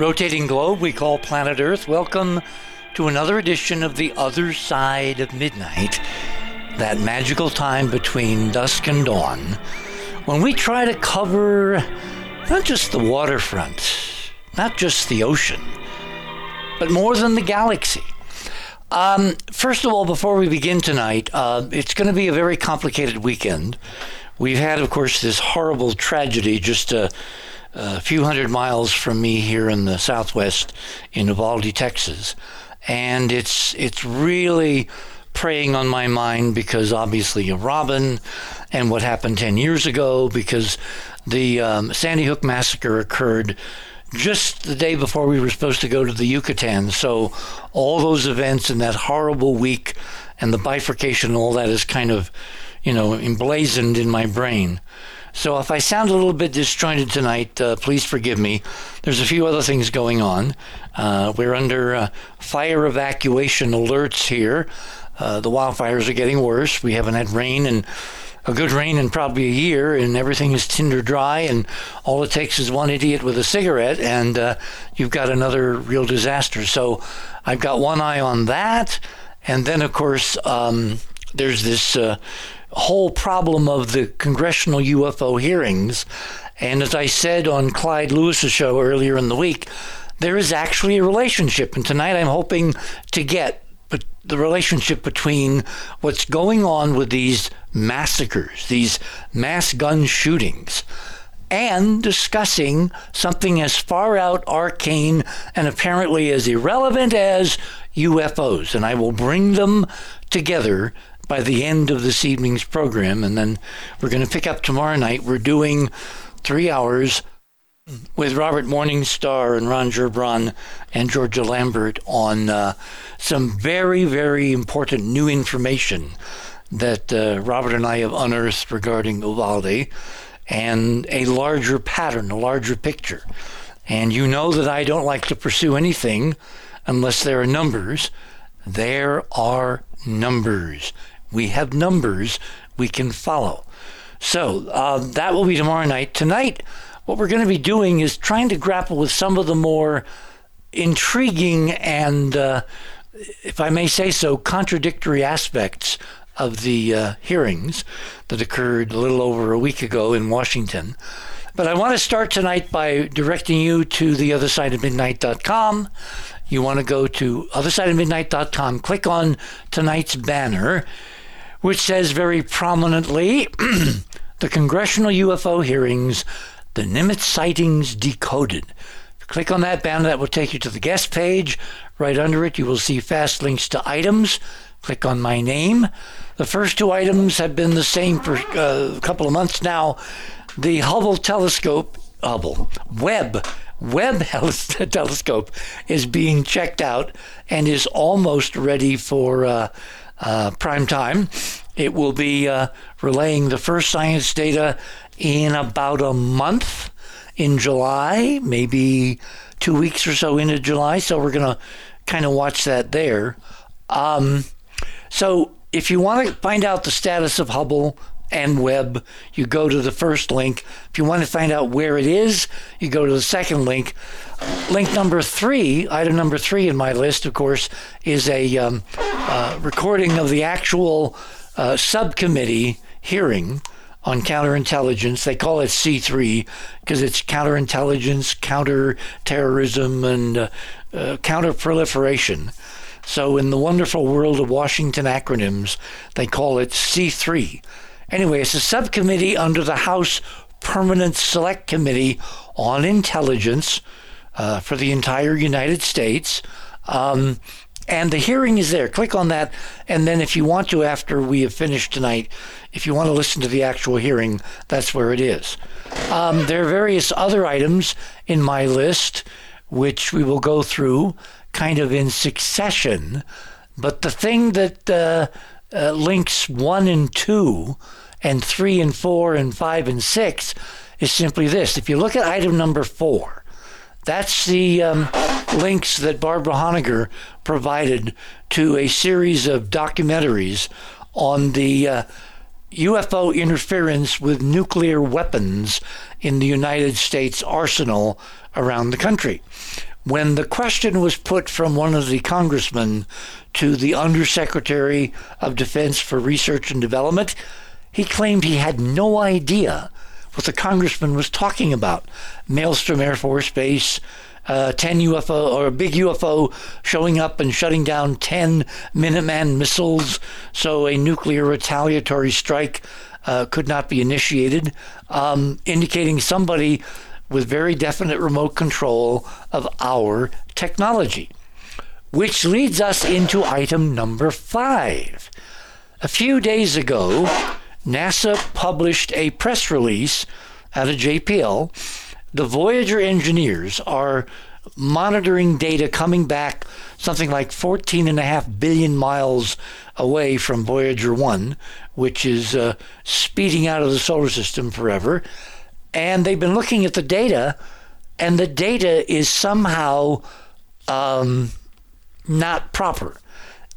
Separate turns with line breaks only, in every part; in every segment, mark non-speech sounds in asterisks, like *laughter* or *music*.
rotating globe we call planet Earth, welcome to another edition of The Other Side of Midnight, that magical time between dusk and dawn, when we try to cover not just the waterfront, not just the ocean, but more than the galaxy. Um, first of all, before we begin tonight, uh, it's going to be a very complicated weekend. We've had, of course, this horrible tragedy just a, a few hundred miles from me here in the southwest in Uvalde, Texas, and it's it's really preying on my mind because obviously of Robin and what happened 10 years ago because the um, Sandy Hook massacre occurred just the day before we were supposed to go to the Yucatan. So all those events and that horrible week and the bifurcation and all that is kind of you know, emblazoned in my brain. So if I sound a little bit disjointed tonight, uh, please forgive me. There's a few other things going on. Uh, we're under uh, fire evacuation alerts here. Uh, the wildfires are getting worse. We haven't had rain and a good rain in probably a year, and everything is tinder dry, and all it takes is one idiot with a cigarette, and uh, you've got another real disaster. So I've got one eye on that, and then of course um, there's this uh, whole problem of the congressional UFO hearings. And as I said on Clyde Lewis's show earlier in the week, there is actually a relationship. And tonight I'm hoping to get the relationship between what's going on with these massacres, these mass gun shootings, and discussing something as far out arcane and apparently as irrelevant as UFOs. And I will bring them together by the end of this evening's program. And then we're going to pick up tomorrow night. We're doing three hours with Robert Morningstar and Ron Gerbron and Georgia Lambert on uh, some very, very important new information that uh, Robert and I have unearthed regarding Uvalde and a larger pattern, a larger picture. And you know that I don't like to pursue anything unless there are numbers. There are numbers. We have numbers we can follow. So uh, that will be tomorrow night. Tonight, what we're going to be doing is trying to grapple with some of the more intriguing and, uh, if I may say so, contradictory aspects of the uh, hearings that occurred a little over a week ago in Washington. But I want to start tonight by directing you to the other side of midnight.com. You want to go to othersideofmidnight.com, click on tonight's banner which says very prominently *clears throat* the congressional UFO hearings, the Nimitz sightings decoded. Click on that banner, that will take you to the guest page. Right under it, you will see fast links to items. Click on my name. The first two items have been the same for uh, a couple of months now. The Hubble telescope, Hubble, Webb, Webb *laughs* telescope is being checked out and is almost ready for uh, uh, prime time. It will be uh, relaying the first science data in about a month in July, maybe two weeks or so into July. So we're going to kind of watch that there. Um, so if you want to find out the status of Hubble and Webb, you go to the first link. If you want to find out where it is, you go to the second link. Link number three, item number three in my list, of course, is a um, uh, recording of the actual uh, subcommittee hearing on counterintelligence. They call it C3 because it's counterintelligence, counterterrorism, and uh, uh, counterproliferation. So, in the wonderful world of Washington acronyms, they call it C3. Anyway, it's a subcommittee under the House Permanent Select Committee on Intelligence uh, for the entire United States. Um, and the hearing is there. Click on that. And then, if you want to, after we have finished tonight, if you want to listen to the actual hearing, that's where it is. Um, there are various other items in my list, which we will go through kind of in succession. But the thing that uh, uh, links one and two and three and four and five and six is simply this. If you look at item number four, that's the um, links that Barbara Honegger provided to a series of documentaries on the uh, UFO interference with nuclear weapons in the United States arsenal around the country. When the question was put from one of the congressmen to the Undersecretary of Defense for Research and Development, he claimed he had no idea what the congressman was talking about. Malmstrom Air Force Base, uh, 10 UFO or a big UFO showing up and shutting down 10 Minuteman missiles, so a nuclear retaliatory strike uh, could not be initiated, um, indicating somebody with very definite remote control of our technology. Which leads us into item number five. A few days ago, NASA published a press release out of JPL. The Voyager engineers are monitoring data coming back something like 14 and a half billion miles away from Voyager 1, which is uh, speeding out of the solar system forever. And they've been looking at the data, and the data is somehow um, not proper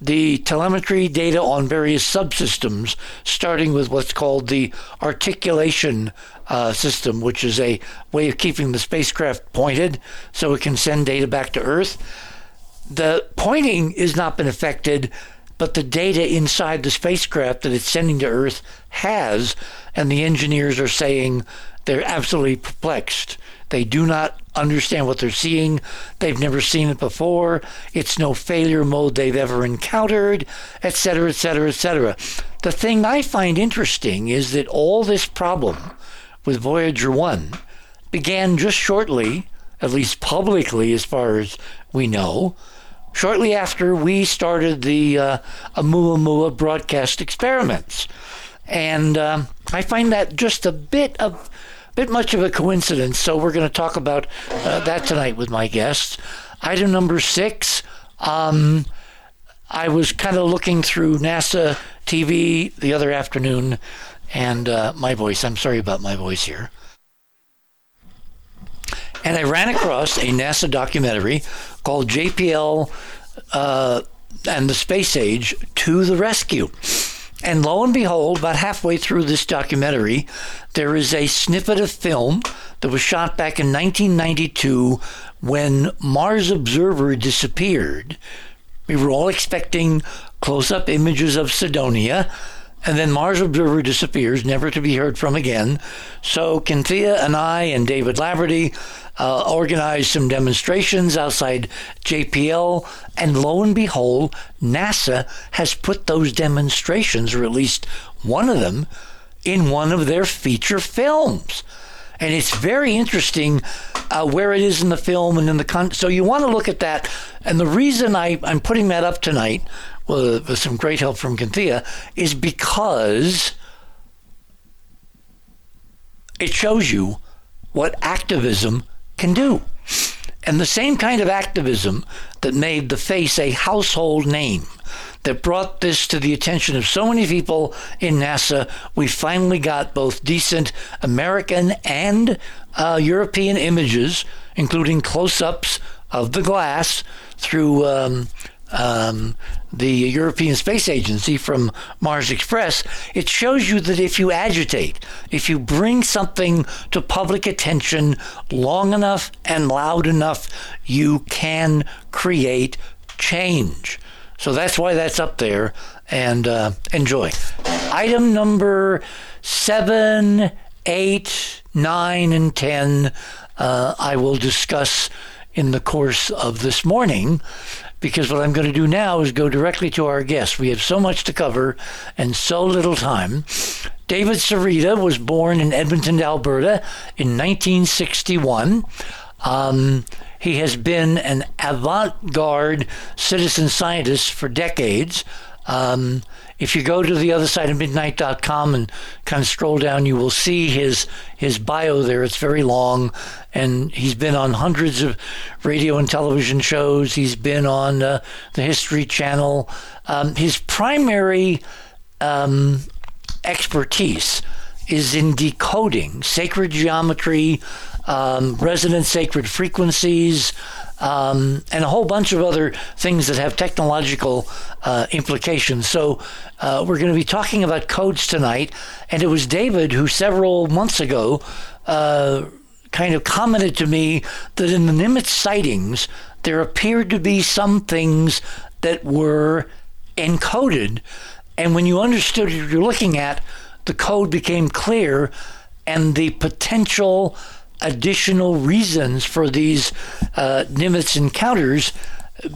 the telemetry data on various subsystems, starting with what's called the articulation uh, system, which is a way of keeping the spacecraft pointed so it can send data back to Earth. The pointing has not been affected, but the data inside the spacecraft that it's sending to Earth has, and the engineers are saying they're absolutely perplexed. They do not understand what they're seeing. They've never seen it before. It's no failure mode they've ever encountered, etc., etc., etc. The thing I find interesting is that all this problem with Voyager 1 began just shortly, at least publicly as far as we know, shortly after we started the uh, Oumuamua broadcast experiments. And um, I find that just a bit of bit much of a coincidence. So we're going to talk about uh, that tonight with my guests. Item number six. Um, I was kind of looking through NASA TV the other afternoon, and uh, my voice. I'm sorry about my voice here. And I ran across a NASA documentary called JPL uh, and the Space Age to the Rescue. And lo and behold, about halfway through this documentary, there is a snippet of film that was shot back in 1992 when Mars Observer disappeared. We were all expecting close up images of Cydonia, and then Mars Observer disappears, never to be heard from again. So Kynthia and I and David Laverty uh, organized some demonstrations outside JPL, and lo and behold, NASA has put those demonstrations, or at least one of them, in one of their feature films. And it's very interesting uh, where it is in the film and in the con. So you want to look at that. And the reason I, I'm putting that up tonight, well, with some great help from Kynthia, is because it shows you what activism can do. And the same kind of activism that made the face a household name, that brought this to the attention of so many people in NASA, we finally got both decent American and uh, European images, including close ups of the glass through um, um, the European Space Agency from Mars Express, it shows you that if you agitate, if you bring something to public attention long enough and loud enough, you can create change. So that's why that's up there. And uh, enjoy. Item number seven, eight, nine, and ten, uh, I will discuss in the course of this morning because what I'm going to do now is go directly to our guest. We have so much to cover and so little time. David Sereda was born in Edmonton, Alberta in 1961. Um, he has been an avant garde citizen scientist for decades. Um, if you go to the other side of midnight.com and kind of scroll down, you will see his his bio there. It's very long, and he's been on hundreds of radio and television shows. He's been on uh, the History Channel. Um, his primary um, expertise is in decoding sacred geometry um, resonant sacred frequencies, um, and a whole bunch of other things that have technological uh, implications. So, uh, we're going to be talking about codes tonight. And it was David who, several months ago, uh, kind of commented to me that in the Nimitz sightings, there appeared to be some things that were encoded. And when you understood what you're looking at, the code became clear and the potential additional reasons for these uh, Nimitz encounters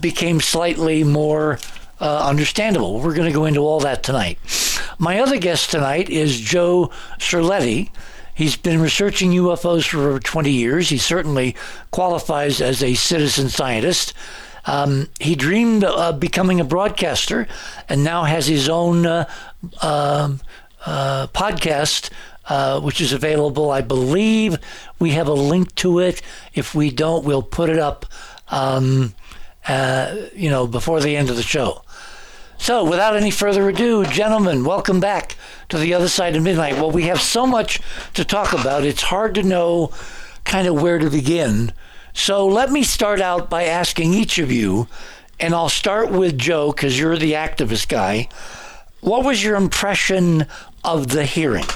became slightly more uh, understandable. We're going to go into all that tonight. My other guest tonight is Joe Cirletti. He's been researching UFOs for over 20 years. He certainly qualifies as a citizen scientist. Um, he dreamed of becoming a broadcaster and now has his own uh, uh, uh, podcast, uh, which is available. I believe we have a link to it. If we don't, we'll put it up, um, uh, you know, before the end of the show. So, without any further ado, gentlemen, welcome back to the other side of midnight. Well, we have so much to talk about, it's hard to know kind of where to begin. So, let me start out by asking each of you, and I'll start with Joe because you're the activist guy. What was your impression of the hearing?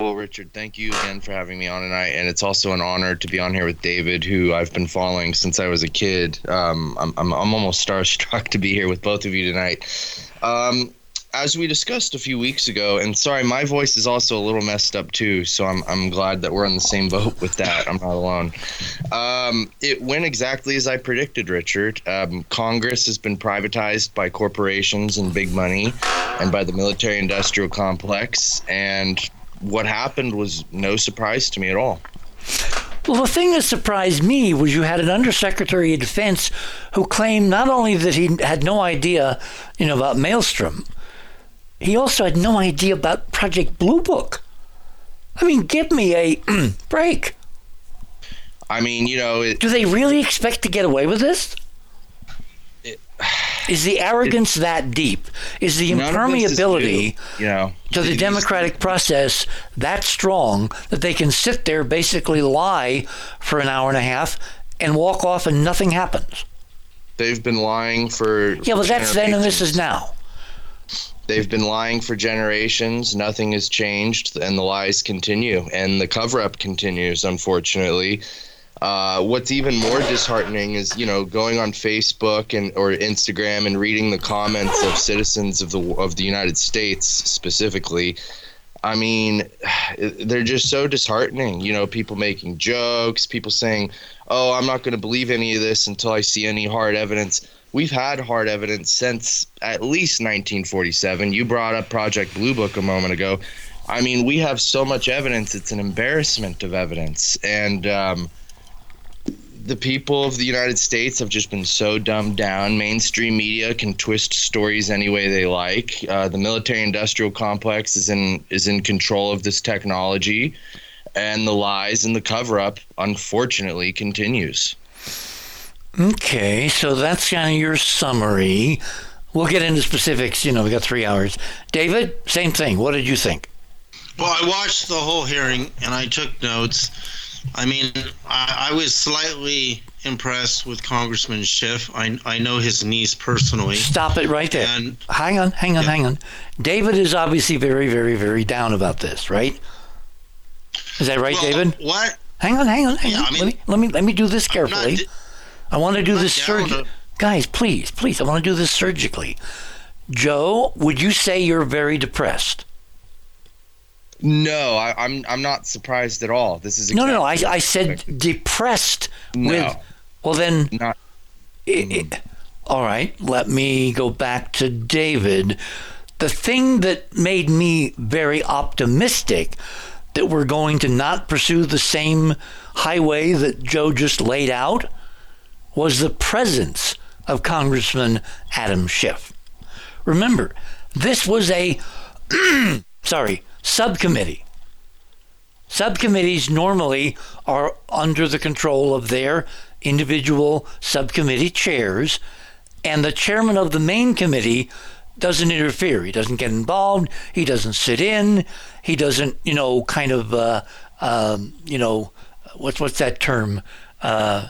Well, Richard, thank you again for having me on tonight, and it's also an honor to be on here with David, who I've been following since I was a kid. Um, I'm, I'm, I'm almost *laughs* starstruck to be here with both of you tonight. Um, as we discussed a few weeks ago, and sorry, my voice is also a little messed up too, so I'm, I'm glad that we're on the same boat with that. I'm not alone. Um, it went exactly as I predicted, Richard. Um, Congress has been privatized by corporations and big money and by the military industrial complex, and what happened was no surprise to me at all.
Well, the thing that surprised me was you had an undersecretary of defense who claimed not only that he had no idea, you know, about Malmstrom, he also had no idea about Project Blue Book. I mean, give me a *clears throat* break.
I mean, you know, it,
do they really expect to get away with this? Is the arrogance it, that deep? Is the impermeability
you know,
to the democratic process that strong that they can sit there, basically lie for an hour and a half, and walk off and nothing happens?
They've been lying for
yeah, but that's then and this is now.
They've been lying for generations. Nothing has changed, and the lies continue, and the cover up continues, unfortunately. Uh, what's even more disheartening is you know going on Facebook and or Instagram and reading the comments of citizens of the of the United States specifically. I mean, *sighs* they're just so disheartening. You know, people making jokes, people saying, "Oh, I'm not going to believe any of this until I see any hard evidence." We've had hard evidence since at least 1947. You brought up Project Blue Book a moment ago. I mean, we have so much evidence; it's an embarrassment of evidence, and um, the people of the United States have just been so dumbed down. Mainstream media can twist stories any way they like. Uh, the military-industrial complex is in is in control of this technology, and the lies and the cover-up, unfortunately, continues.
Okay, so that's kind of your summary. We'll get into specifics. You know, we got three hours. David, same thing. What did you think?
Well, I watched the whole hearing and I took notes I mean, I, I, was slightly impressed with Congressman Schiff. I, I know his niece personally.
Stop it right there. And, hang on, hang on, yeah. hang on. David is obviously very, very, very down about this, right? Is that right, well, David?
What?
Hang on, hang on, hang yeah, on. I mean, let, me, let me let me do this carefully. I want to do this surgically. Guys, please, please, I want to do this surgically. Joe, would you say you're very depressed?
No, I, am I'm, I'm not surprised at all. This is
exactly no, no. I, I said depressed no, with. Well, then.
Not.
It, it, mm. all right. Let me go back to David. The thing that made me very optimistic that we're going to not pursue the same highway that Joe just laid out was the presence of Congressman Adam Schiff. Remember, this was a *clears throat* sorry subcommittee. Subcommittees normally are under the control of their individual subcommittee chairs, and the chairman of the main committee doesn't interfere. He doesn't get involved. He doesn't sit in. He doesn't, you know, kind of uh, um, you know, what's what's that term? Uh,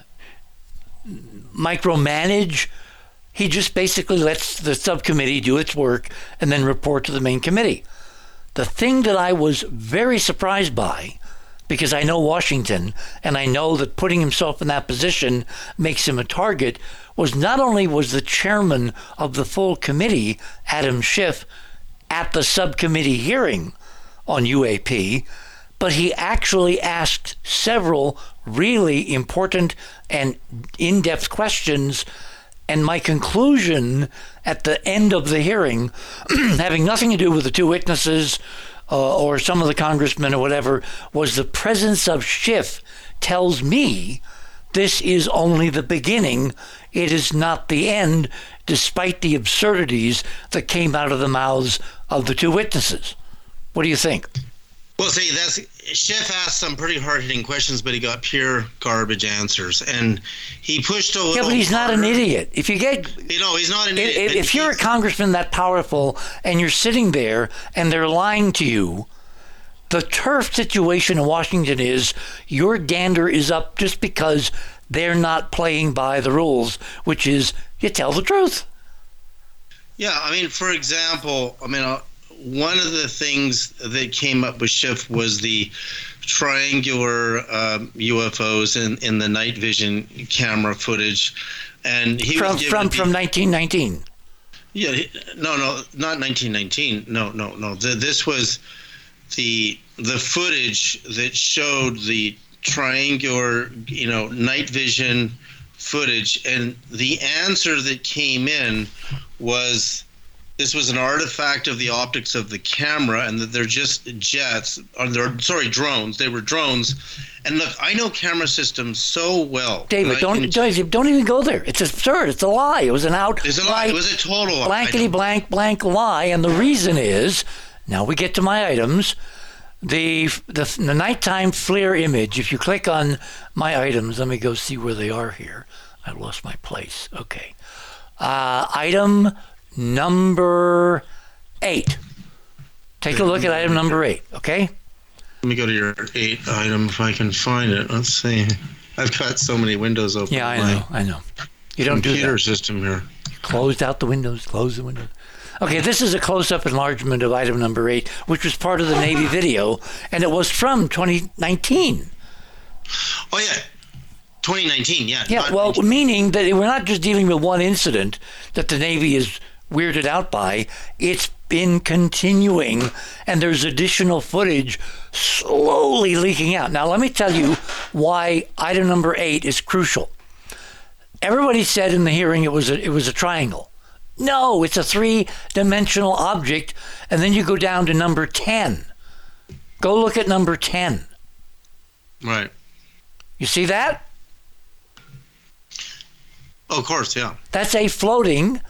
micromanage. He just basically lets the subcommittee do its work and then report to the main committee. The thing that I was very surprised by, because I know Washington and I know that putting himself in that position makes him a target, was not only was the chairman of the full committee, Adam Schiff, at the subcommittee hearing on UAP, but he actually asked several really important and in depth questions. And my conclusion at the end of the hearing, *clears throat* having nothing to do with the two witnesses uh, or some of the congressmen or whatever, was the presence of Schiff tells me this is only the beginning. It is not the end, despite the absurdities that came out of the mouths of the two witnesses. What do you think?
Well, see, that's Schiff asked some pretty hard hitting questions, but he got pure garbage answers, and he pushed a little.
Yeah, but he's
harder.
not an idiot. If you get,
You know, he's not an
if,
idiot.
if you're a congressman that powerful and you're sitting there and they're lying to you, the turf situation in Washington is your gander is up just because they're not playing by the rules, which is you tell the truth.
Yeah, I mean, for example, I mean, uh, one of the things that came up with Schiff was the triangular um, UFOs in, in the night vision camera footage, and he
From
was
from
the-
from 1919.
Yeah, no, no, not 1919. No, no, no. The, this was the the footage that showed the triangular, you know, night vision footage, and the answer that came in was this was an artifact of the optics of the camera, and that they're just jets, or they're sorry, drones. They were drones. And look, I know camera systems so well.
David, don't don't even go there. It's absurd. It's a lie. It was an out.
It's a lie. It was a total
blankety blank blank lie, and the reason is now we get to my items. The, the the nighttime flare image. If you click on my items, let me go see where they are here. I lost my place. Okay, uh, item number eight. Take a look at item number eight. Okay.
Let me go to your eight item if I can find it. Let's see. I've got so many windows open.
Yeah, I know. I know. You don't do that.
computer system here.
Closed out the windows. Close the windows. Okay, this is a close-up enlargement of item number eight, which was part of the Navy *laughs* video, and it was from 2019.
Oh yeah, 2019. Yeah.
Yeah, well, meaning that we're not just dealing with one incident that the Navy is weirded out by. It's been continuing, and there's additional footage slowly leaking out. Now, let me tell you why item number eight is crucial. Everybody said in the hearing it was a, it was a triangle. No, it's a three-dimensional object, and then you go down to number ten. Go look at number ten.
right.
You see that?
Oh, of course, yeah.
That's a floating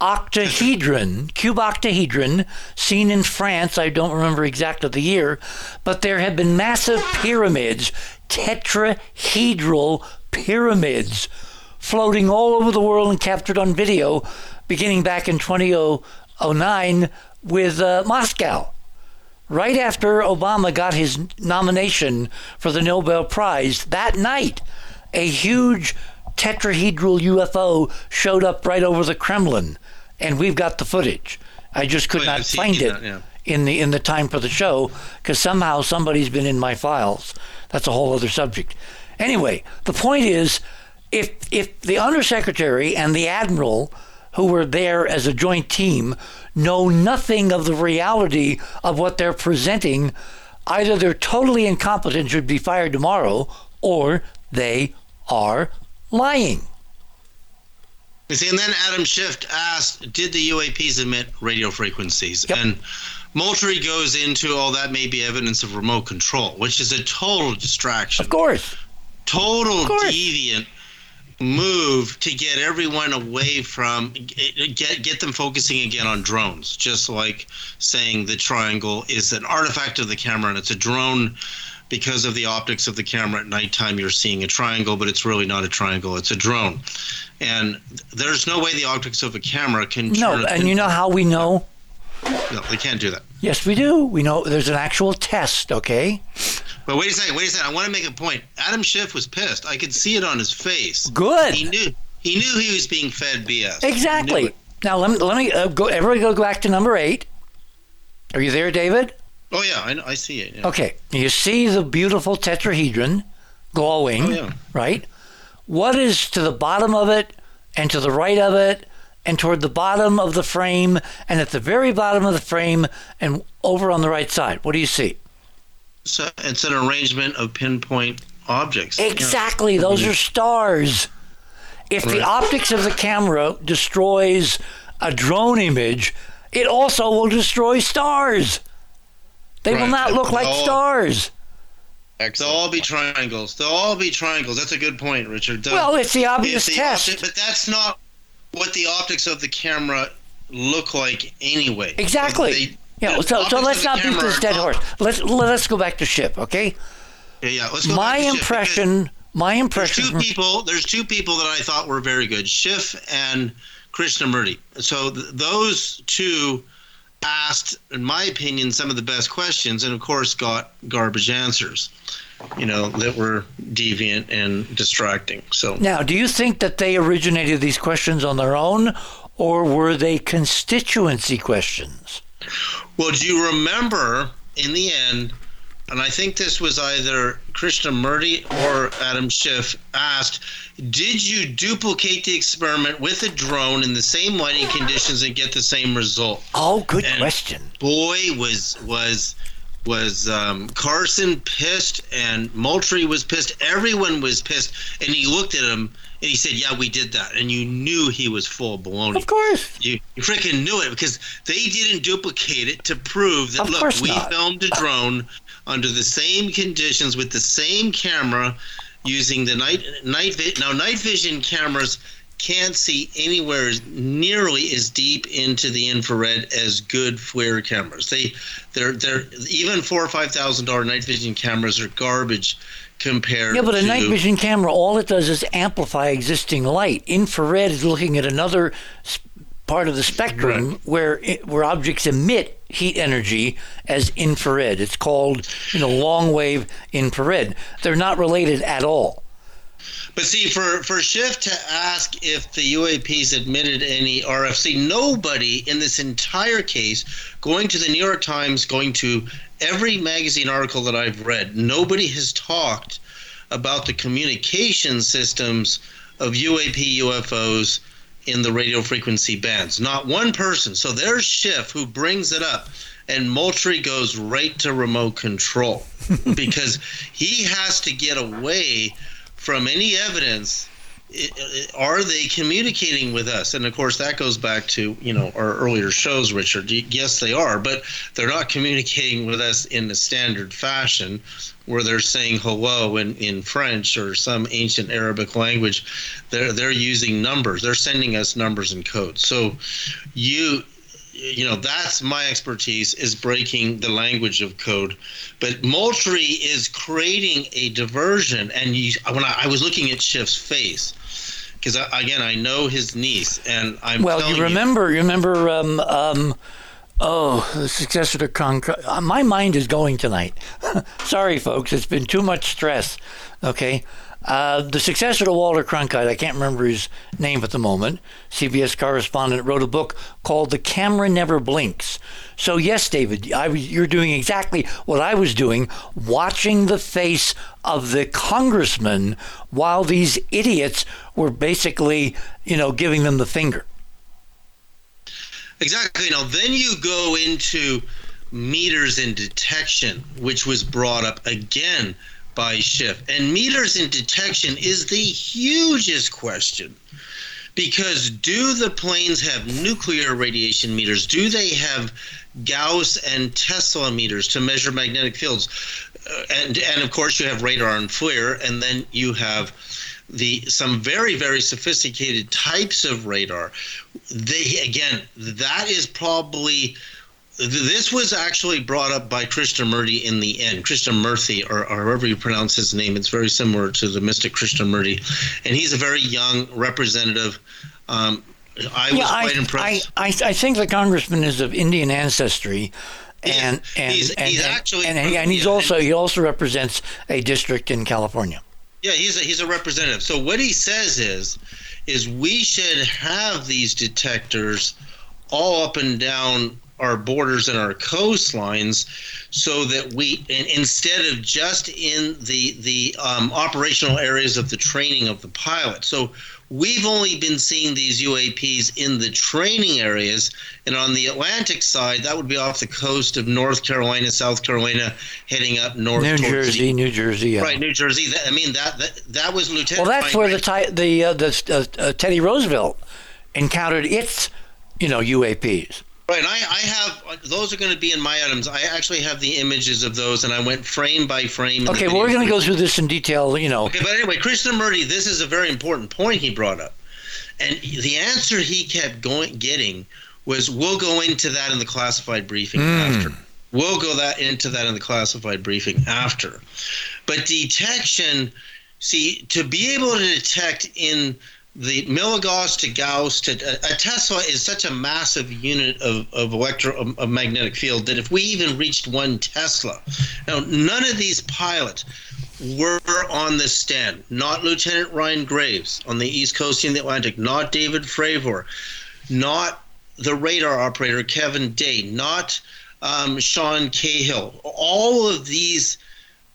octahedron, cube octahedron, seen in France. I don't remember exactly the year, but there have been massive pyramids, tetrahedral pyramids, floating all over the world and captured on video, beginning back in 2009 with uh, Moscow. Right after Obama got his nomination for the Nobel Prize, that night, a huge tetrahedral UFO showed up right over the Kremlin, and we've got the footage. I just could
Oh,
not find it
that, yeah.
in the in the time for the show because somehow somebody's been in my files. That's a whole other subject. Anyway, the point is, if if the undersecretary and the admiral who were there as a joint team know nothing of the reality of what they're presenting, either they're totally incompetent, and should be fired tomorrow, or they are lying.
You see, and then Adam Schiff asked, "Did the UAPs emit radio frequencies?"
Yep.
And Moultrie goes into, "Oh, that may be evidence of remote control," which is a total distraction.
Of course.
total
course.
deviant move to get everyone away from get get them focusing again on drones just like saying the triangle is an artifact of the camera and it's a drone because of the optics of the camera at nighttime you're seeing a triangle but it's really not a triangle it's a drone and there's no way the optics of a camera can
No, and you know how we know?
no, they can't do that
Yes, we do. We know there's an actual test, okay?
But wait a second, wait a second. I want to make a point. Adam Schiff was pissed. I could see it on his face.
Good.
He knew he knew he was being fed BS.
Exactly. Now let me let me uh, go. Everybody go back to number eight. Are you there, David?
Oh yeah, I, I see it. Yeah.
Okay. You see the beautiful tetrahedron glowing,
Oh yeah.
right? What is to the bottom of it, and to the right of it, and toward the bottom of the frame, and at the very bottom of the frame, and over on the right side? What do you see?
So it's an arrangement of pinpoint objects. Yeah.
Exactly. Those mm-hmm. are stars. If the
Right.
optics of the camera destroys a drone image, it also will destroy stars. They will not look like
Oh.
stars.
They'll all be triangles. They'll all be triangles. That's a good point, Richard. The-
Well, it's the
if
obvious
the
test.
opti- but that's not what the optics of the camera look like anyway.
Exactly.
They-
yeah, so, so let's not beat this dead horse. Let's let's go back to Schiff, okay?
Yeah, yeah. Let's go
My
back to Schiff, because
impression, my
There's
impression.
two people. There's two people that I thought were very good, Schiff and Krishnamoorthi. So th- those two asked, in my opinion, some of the best questions, and of course got garbage answers. You know that were deviant and distracting. So
Now, do you think that they originated these questions on their own, or were they constituency questions?
Well, do you remember in the end? And I think this was either Krishnamoorthi or Adam Schiff asked, "Did you duplicate the experiment with a drone in the same lighting conditions and get the same result?"
Oh, good
And-
question.
Boy, was was was um, Carson pissed and Moultrie was pissed. Everyone was pissed, and he looked at him and he said, "Yeah, we did that," and you knew he was full of baloney.
Of course.
You, you freaking knew it because they didn't duplicate it to prove that
Of
look, we
not.
filmed a drone under the same conditions with the same camera using the night night vi- now night vision cameras can't see anywhere as- nearly as deep into the infrared as good FLIR cameras. They they're they're even four or five thousand dollar night vision cameras are garbage compared
Yeah, but a
to
night vision camera, all it does is amplify existing light. Infrared is looking at another part of the spectrum where it, where objects emit heat energy as infrared. It's called, you know, long wave infrared. They're not related at all.
But see, for for Schiff to ask if the UAPs admitted any RFC, nobody in this entire case, going to the New York Times, going to every magazine article that I've read, nobody has talked about the communication systems of UAP UFOs in the radio frequency bands. Not one person. So there's Schiff who brings it up. And Moultrie goes right to remote control *laughs* because he has to get away from any evidence are they communicating with us and of course that goes back to you know our earlier shows richard yes they are but they're not communicating with us in the standard fashion where they're saying hello in, in french or some ancient arabic language they're they're using numbers. They're sending us numbers and codes. So you you know that's my expertise is breaking the language of code. But moultrie is creating a diversion. And you when i, I was looking at schiff's face because again i know his niece. And i'm
Well, you remember, you remember, um, um, oh, the successor to Cronkite. Uh, my mind is going tonight. *laughs* Sorry, folks, it's been too much stress. Okay. Uh, the successor to Walter Cronkite, I can't remember his name at the moment, CBS correspondent, wrote a book called The Camera Never Blinks. So, yes, David, I you're doing exactly what I was doing, watching the face of the congressman while these idiots were basically, you know, giving them the finger.
Exactly. Now, then you go into meters in detection, which was brought up again by Schiff. And meters in detection is the hugest question because do the planes have nuclear radiation meters? Do they have Gauss and Tesla meters to measure magnetic fields? Uh, and and of course you have radar and FLIR, and then you have the some very very sophisticated types of radar. They again that is probably this was actually brought up by Krishnamoorthi in the end. Krishnamoorthi, or, or however you pronounce his name, it's very similar to the mystic Krishnamurti, and he's a very young representative. Um, I was quite
I,
impressed.
I, I, I think the congressman is of Indian ancestry, and and
he's,
and,
he's
and,
actually
and, and he's
yeah,
also he also represents a district in California.
Yeah, he's a, he's a representative. So what he says is, is we should have these detectors all up and down our borders and our coastlines, so that we, instead of just in the the um, operational areas of the training of the pilot. So we've only been seeing these UAPs in the training areas, and on the Atlantic side, that would be off the coast of North Carolina, South Carolina, heading up north.
New Jersey, New Jersey. Yeah.
Right, New Jersey. That, I mean, that, that that was Lieutenant.
Well, that's where the the uh, the uh, uh, Teddy Roosevelt encountered its you know UAPs.
Right, I, I have those are going to be in my items. I actually have the images of those, and I went frame by frame.
Okay, well we're going to go through this in detail. You know,
Okay, but anyway, Krishnamoorthi, this is a very important point he brought up, and the answer he kept going getting was, "We'll go into that in the classified briefing hmm. after. We'll go that into that in the classified briefing after." But detection, see, to be able to detect in the milligauss to Gauss to a, a Tesla is such a massive unit of, of electro of, magnetic field that if we even reached one Tesla, now none of these pilots were on the stand. Not Lieutenant Ryan Graves on the East Coast in the Atlantic. Not David Fravor. Not the radar operator Kevin Day. Not um, Sean Cahill. All of these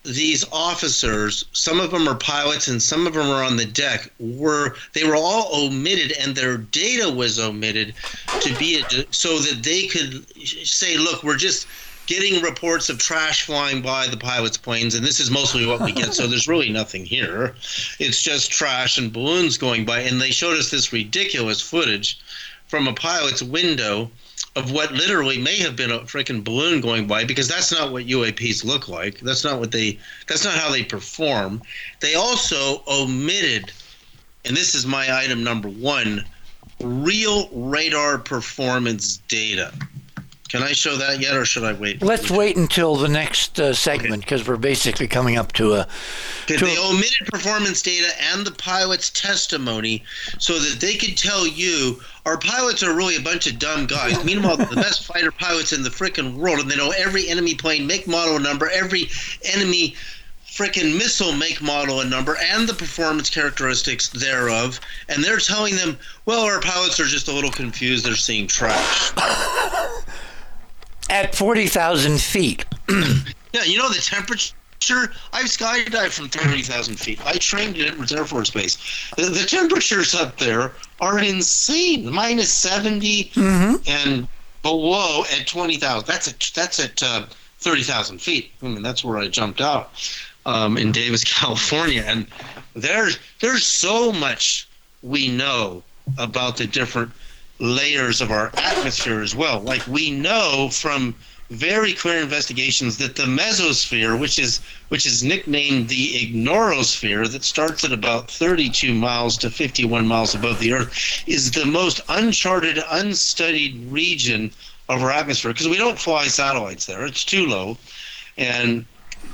these officers, some of them are pilots and some of them are on the deck, were they were all omitted and their data was omitted to be so that they could say, look, we're just getting reports of trash flying by the pilots' planes, and this is mostly what we get. so there's really nothing here. It's just trash and balloons going by, and they showed us this ridiculous footage from a pilot's window of what literally may have been a freaking balloon going by because that's not what UAPs look like. That's not what they that's not how they perform. They also omitted and this is my item number 1, real radar performance data. Can I show that yet or should I wait?
let's wait until the next uh, segment because we're basically coming up to a.
Okay,
to-
they omitted performance data and the pilot's testimony so that they could tell you our pilots are really a bunch of dumb guys. *laughs* Meanwhile, the best fighter pilots in the frickin' world, and they know every enemy plane make, model, number, every enemy frickin' missile make, model, and number, and the performance characteristics thereof. And they're telling them, well, our pilots are just a little confused. They're seeing trash. *laughs*
At 40,000 feet. *clears throat*
Yeah, you know the temperature. I've skydived from thirty thousand feet. I trained at Edwards Air Force Base. The, the temperatures up there are insane. Minus 70 and below at twenty thousand. That's at that's at uh, thirty thousand feet. I mean, that's where I jumped out um, in Davis, *laughs* California. And there's there's so much we know about the different layers of our atmosphere as well. Like we know from very clear investigations that the mesosphere, which is which is nicknamed the ignorosphere, that starts at about 32 miles to 51 miles above the Earth, is the most uncharted, unstudied region of our atmosphere because we don't fly satellites there; it's too low, and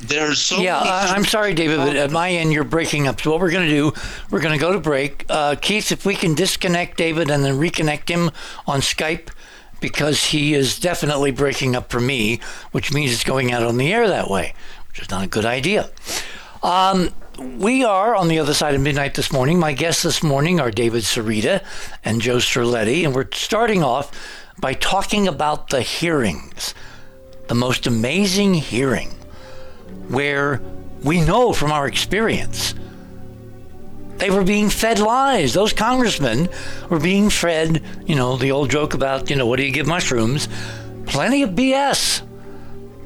there's so
Yeah,
many
I, I'm sorry, David, but at my end, you're breaking up. So, what we're going to do, we're going to go to break. Uh, Keith, if we can disconnect David and then reconnect him on Skype, because he is definitely breaking up for me, which means it's going out on the air that way, which is not a good idea. Um, we are on the other side of midnight this morning. My guests this morning are David Sereda and Joe Streletti, and we're starting off by talking about the hearings, the most amazing hearing where we know from our experience they were being fed lies. Those congressmen were being fed, you know, the old joke about, you know, what do you give mushrooms? Plenty of BS.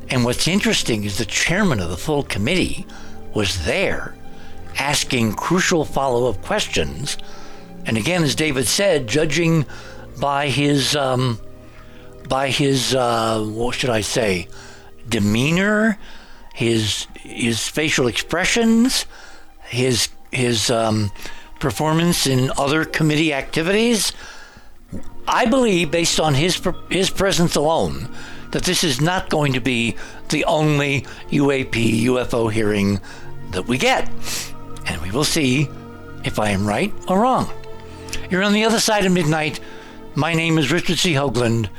And what's interesting is the chairman of the full committee was there asking crucial follow up questions. And again, as David said, judging by his, um, by his, uh, what should I say, demeanor, his his facial expressions, his his um, performance in other committee activities. I believe, based on his his presence alone, that this is not going to be the only UAP UFO hearing that we get, and we will see if I am right or wrong. You're on the other side of midnight. My name is Richard C. Hoagland,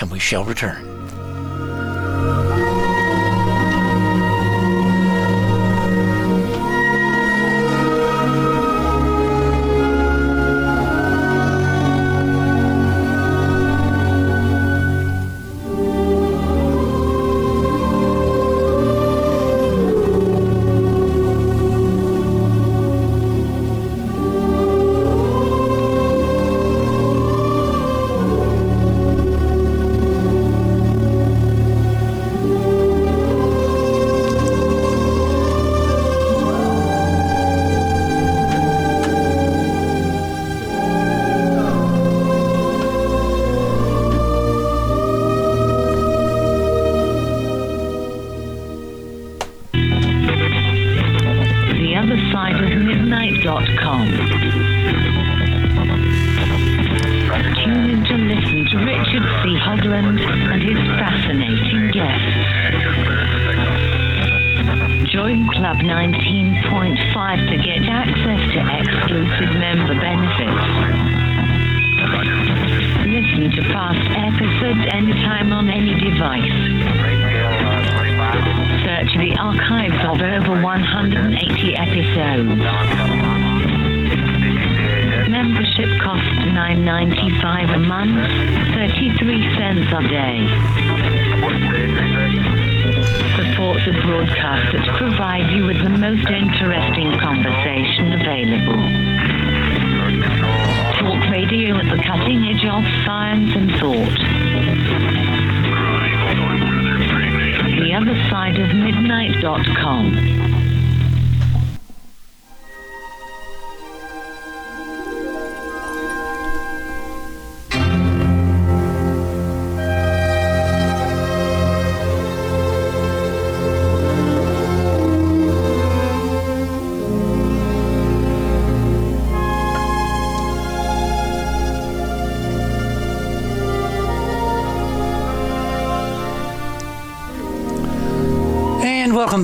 and we shall return.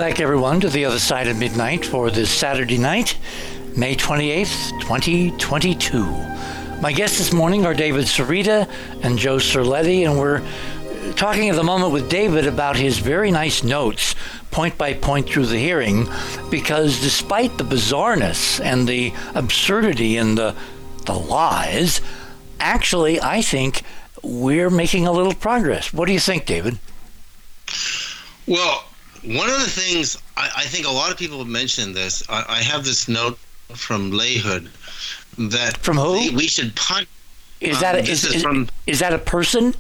Back, everyone, to the other side of midnight for this Saturday night, May 28th, 2022. My guests this morning are David Sereda and Joe Cerletti, and we're talking at the moment with David about his very nice notes, point by point through the hearing, because despite the bizarreness and the absurdity and the, the lies, actually, I think we're making a little progress. What do you think, David?
Well, one of the things I, I think a lot of people have mentioned this. I, I have this note from Layhood that
From who?
they- we should punt.
Is that a,
Um,
is,
is
is,
from-
is that a person?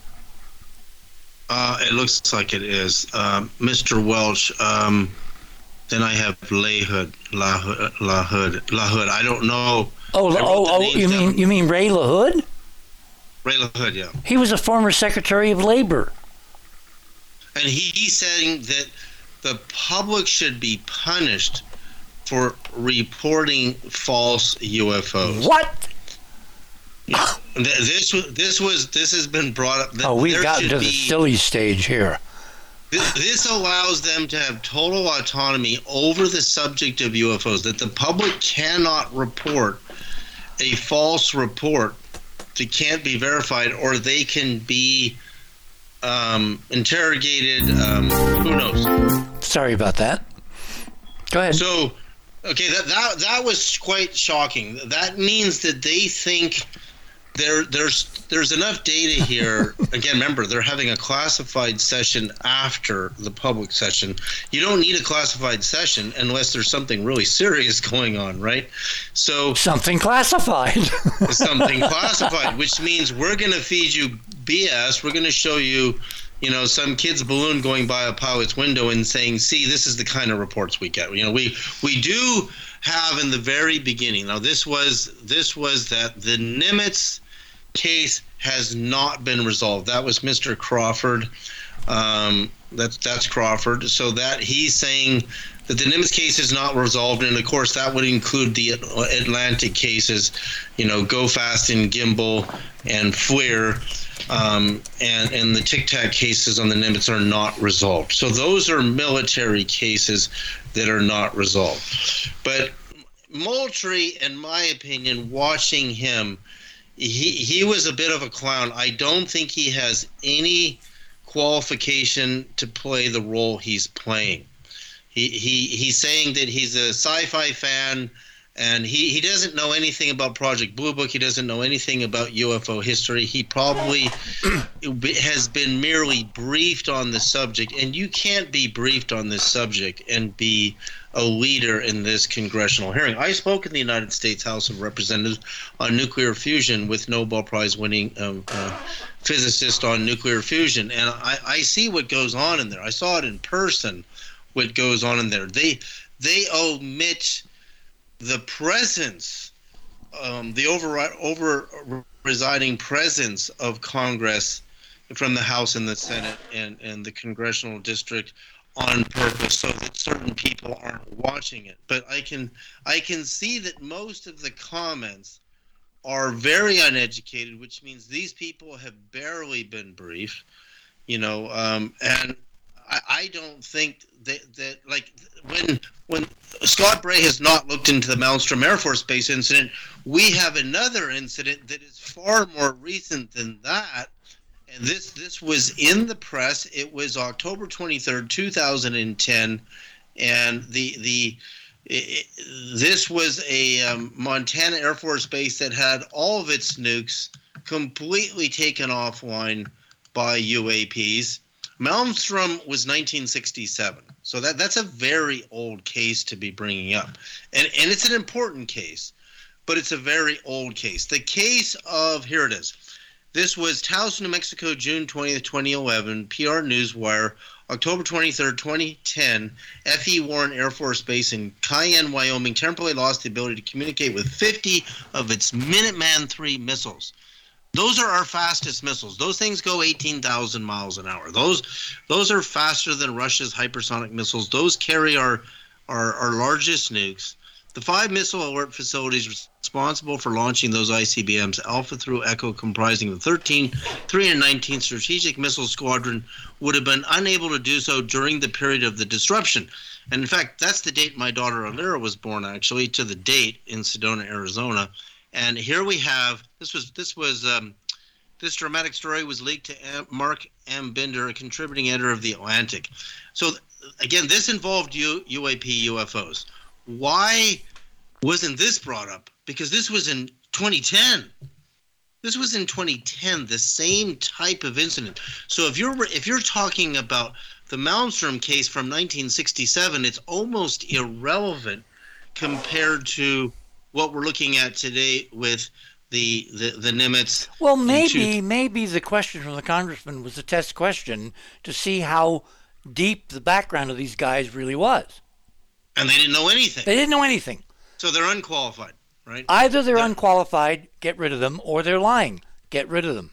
Uh, it looks like it is um, Mr. Welch. Um, then I have Layhood, Lahood, Lahood, Lahood. I don't know.
Oh, oh, oh! You mean you mean Ray LaHood?
Ray Lahood, yeah.
He was a former Secretary of Labor.
And he, he's saying that the public should be punished for reporting false UFOs.
What?
This this was this has been brought up.
Oh, we've
there
gotten to the
be-
silly stage here.
This, this allows them to have total autonomy over the subject of UFOs. That the public cannot report a false report that can't be verified, or they can be um, interrogated. Um, who knows?
Sorry about that. Go ahead.
So, okay, that that that was quite shocking. That means that they think there there's there's enough data here. *laughs* Again, remember they're having a classified session after the public session. You don't need a classified session unless there's something really serious going on, right? So
Something classified. *laughs*
something classified, *laughs* which means we're going to feed you BS. We're going to show you, you know, some kid's balloon going by a pilot's window and saying, "See, this is the kind of reports we get." You know, we we do have in the very beginning. Now, this was this was that the Nimitz case has not been resolved. That was Mr. Crawford. Um, that's that's Crawford. So that he's saying that the Nimitz case is not resolved, and of course that would include the Atlantic cases, you know, Go Fast and Gimbal and FLIR, um, and and the Tic Tac cases on the Nimitz are not resolved. So those are military cases that are not resolved. But Moultrie, in my opinion, watching him, he he was a bit of a clown. I don't think he has any qualification to play the role he's playing. He, he he's saying that he's a sci-fi fan and he, he doesn't know anything about Project Blue Book. He doesn't know anything about UFO history. He probably *clears throat* has been merely briefed on the subject, and you can't be briefed on this subject and be a leader in this congressional hearing. I spoke in the United States House of Representatives on nuclear fusion with Nobel Prize winning um, uh, physicist on nuclear fusion, and I, I see what goes on in there. I saw it in person. What goes on in there? They they omit the presence, um, the over over residing presence of Congress from the House and the Senate and, and the congressional district on purpose so that certain people aren't watching it. But I can I can see that most of the comments are very uneducated, which means these people have barely been briefed, you know, um, and I, I don't think that that like when when Scott Bray has not looked into the Malmstrom Air Force Base incident, we have another incident that is far more recent than that. And this this was in the press. It was October 23rd, 2010, and the the it, this was a um, Montana Air Force base that had all of its nukes completely taken offline by UAPs. Malmstrom was 1967, so that that's a very old case to be bringing up, and and it's an important case, but it's a very old case. The case of here it is. This was Taos, New Mexico, June 20th, 2011. PR Newswire October 23, 2010, F.E. Warren Air Force Base in Cheyenne, Wyoming temporarily lost the ability to communicate with 50 of its Minuteman III missiles. Those are our fastest missiles. Those things go 18,000 miles an hour. Those those are faster than Russia's hypersonic missiles. Those carry our our, our largest nukes. The five missile alert facilities responsible for launching those ICBMs, Alpha through Echo, comprising the 13, 3 and 19 Strategic Missile Squadron, would have been unable to do so during the period of the disruption. And in fact, that's the date my daughter Alira was born, actually, to the date in Sedona, Arizona. And here we have this was this was um, this dramatic story was leaked to Mark M. Binder, a contributing editor of the Atlantic. So again, this involved U- UAP UFOs. Why wasn't this brought up? Because this was in 2010. This was in 2010, the same type of incident. So if you're if you're talking about the Malmstrom case from 1967, it's almost irrelevant compared to what we're looking at today with the the, the Nimitz.
Well, maybe maybe the question from the congressman was a test question to see how deep the background of these guys really was.
And they didn't know anything.
They didn't know anything.
So they're unqualified, right?
Either they're, they're unqualified, get rid of them, or they're lying, get rid of them.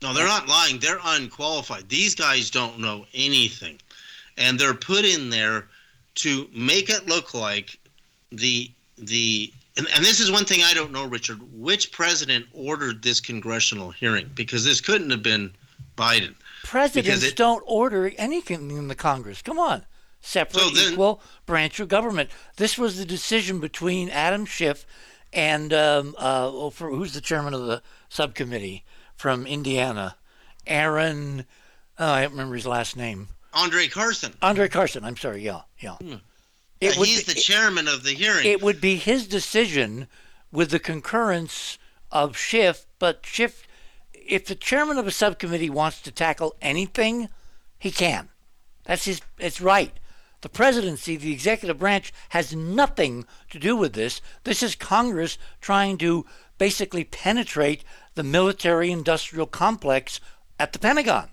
No, they're not lying. They're unqualified. These guys don't know anything. And they're put in there to make it look like the the and, and this is one thing I don't know, Richard. Which president ordered this congressional hearing? Because this couldn't have been Biden.
Presidents it, don't order anything in the Congress. Come on separate, so then, equal branch of government. This was the decision between Adam Schiff and um, uh, oh, for, who's the chairman of the subcommittee from Indiana, Aaron. Oh, I don't remember his last name.
Andre Carson.
Andre Carson. I'm sorry. Yeah, yeah.
Hmm. It uh, yeah, he's be, the chairman of the hearing.
It would be his decision with the concurrence of Schiff, but Schiff, if the chairman of a subcommittee wants to tackle anything, he can. That's his. It's right. The presidency, the executive branch, has nothing to do with this. This is Congress trying to basically penetrate the military industrial complex at the Pentagon.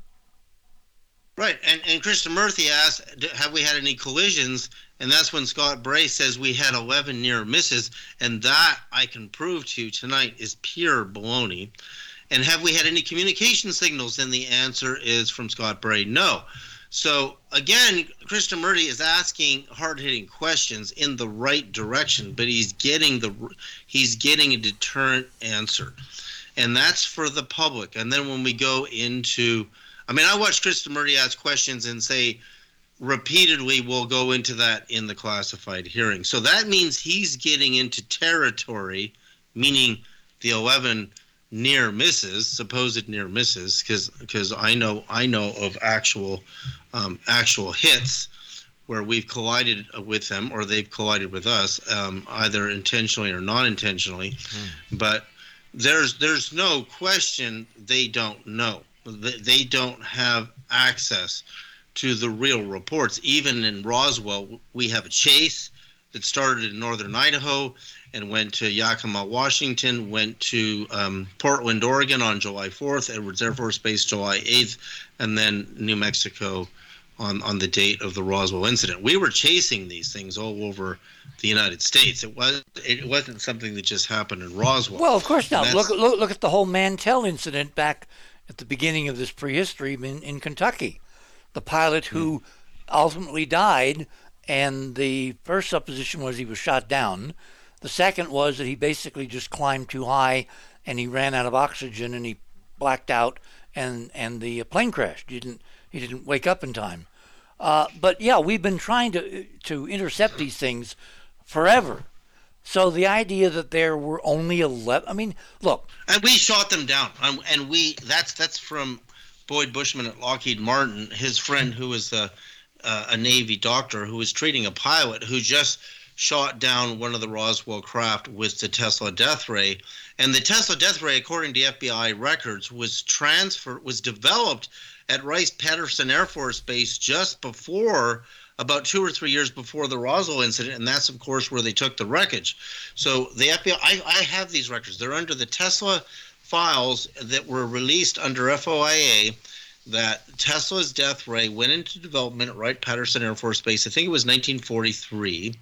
Right. And, and Krishnamoorthi asked, have we had any collisions? And that's when Scott Bray says we had 11 near misses. And that I can prove to you tonight is pure baloney. And have we had any communication signals? And the answer is from Scott Bray, no. So again, Krishnamoorthi is asking hard-hitting questions in the right direction, but he's getting the he's getting a deterrent answer, and that's for the public. And then when we go into, I mean, I watched watch Krishnamoorthi ask questions and say repeatedly, we'll go into that in the classified hearing. So that means he's getting into territory, meaning the 11 near misses, supposed near misses, because because I know I know of actual um, actual hits where we've collided with them or they've collided with us, um, either intentionally or non-intentionally. Mm. But there's there's no question they don't know. They, they don't have access to the real reports. Even in Roswell, we have a chase that started in northern Idaho and went to Yakima, Washington, went to um, Portland, Oregon on July 4th, Edwards Air Force Base July 8th, and then New Mexico on, on the date of the Roswell incident. We were chasing these things all over the United States. It was it wasn't something that just happened in Roswell.
Well, of course not. Look, look look at the whole Mantell incident back at the beginning of this prehistory in, in Kentucky. The pilot who ultimately died, and the first supposition was he was shot down. The second was that he basically just climbed too high and he ran out of oxygen and he blacked out and and the plane crashed. He didn't he didn't wake up in time. Uh, but yeah, we've been trying to to intercept these things forever. So the idea that there were only eleven, I mean, look,
and we shot them down, and we that's that's from Boyd Bushman at Lockheed Martin, his friend who was a, a Navy doctor who was treating a pilot who just shot down one of the Roswell craft with the Tesla death ray. And the Tesla death ray, according to FBI records, was transferred was developed at Wright Patterson Air Force Base just before about two or three years before the Roswell incident, and that's of course where they took the wreckage. So the FBI, I, I have these records. They're under the Tesla files that were released under FOIA. That Tesla's death ray went into development at Wright Patterson Air Force Base. I think it was 1943.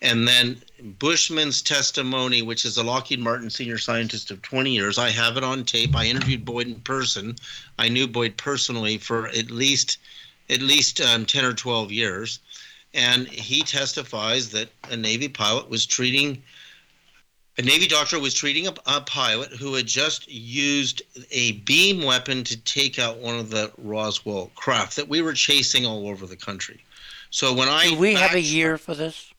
And then Bushman's testimony, which is a Lockheed Martin senior scientist of 20 years, I have it on tape. I interviewed Boyd in person. I knew Boyd personally for at least at least um, 10 or 12 years. And he testifies that a Navy pilot was treating, a Navy doctor was treating a, a pilot who had just used a beam weapon to take out one of the Roswell craft that we were chasing all over the country. So when I.
do we have a year for this?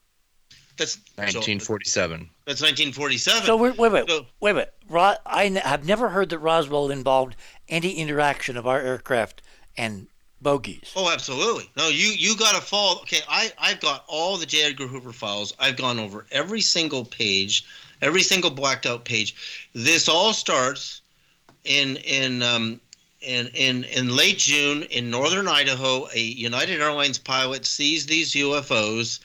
That's
1947.
Uh, that's 1947.
So wait, wait, wait,
So-
wait, wait. Ro- I n- have never heard that Roswell involved any interaction of our aircraft and bogies.
Oh, absolutely. No, you you got to fall. Okay, I I've got all the J. Edgar Hoover files. I've gone over every single page, every single blacked out page. This all starts in in um, in in in late June in northern Idaho. A United Airlines pilot sees these UFOs,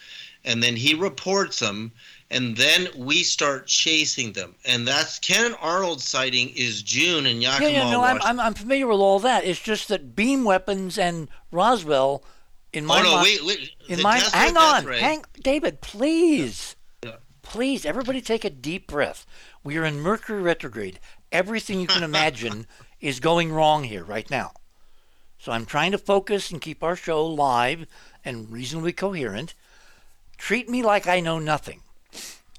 and then he reports them. And then we start chasing them, and that's Ken Arnold's sighting is June in Yakima.
Yeah, yeah, no, I'm, I'm, I'm familiar with all that. It's just that beam weapons and Roswell, in my
oh no,
mind,
wait, wait.
in
the
my hang on, hang, David, please. Please, everybody, take a deep breath. We are in Mercury retrograde. Everything you can *laughs* imagine is going wrong here right now. So I'm trying to focus and keep our show live and reasonably coherent. Treat me like I know nothing.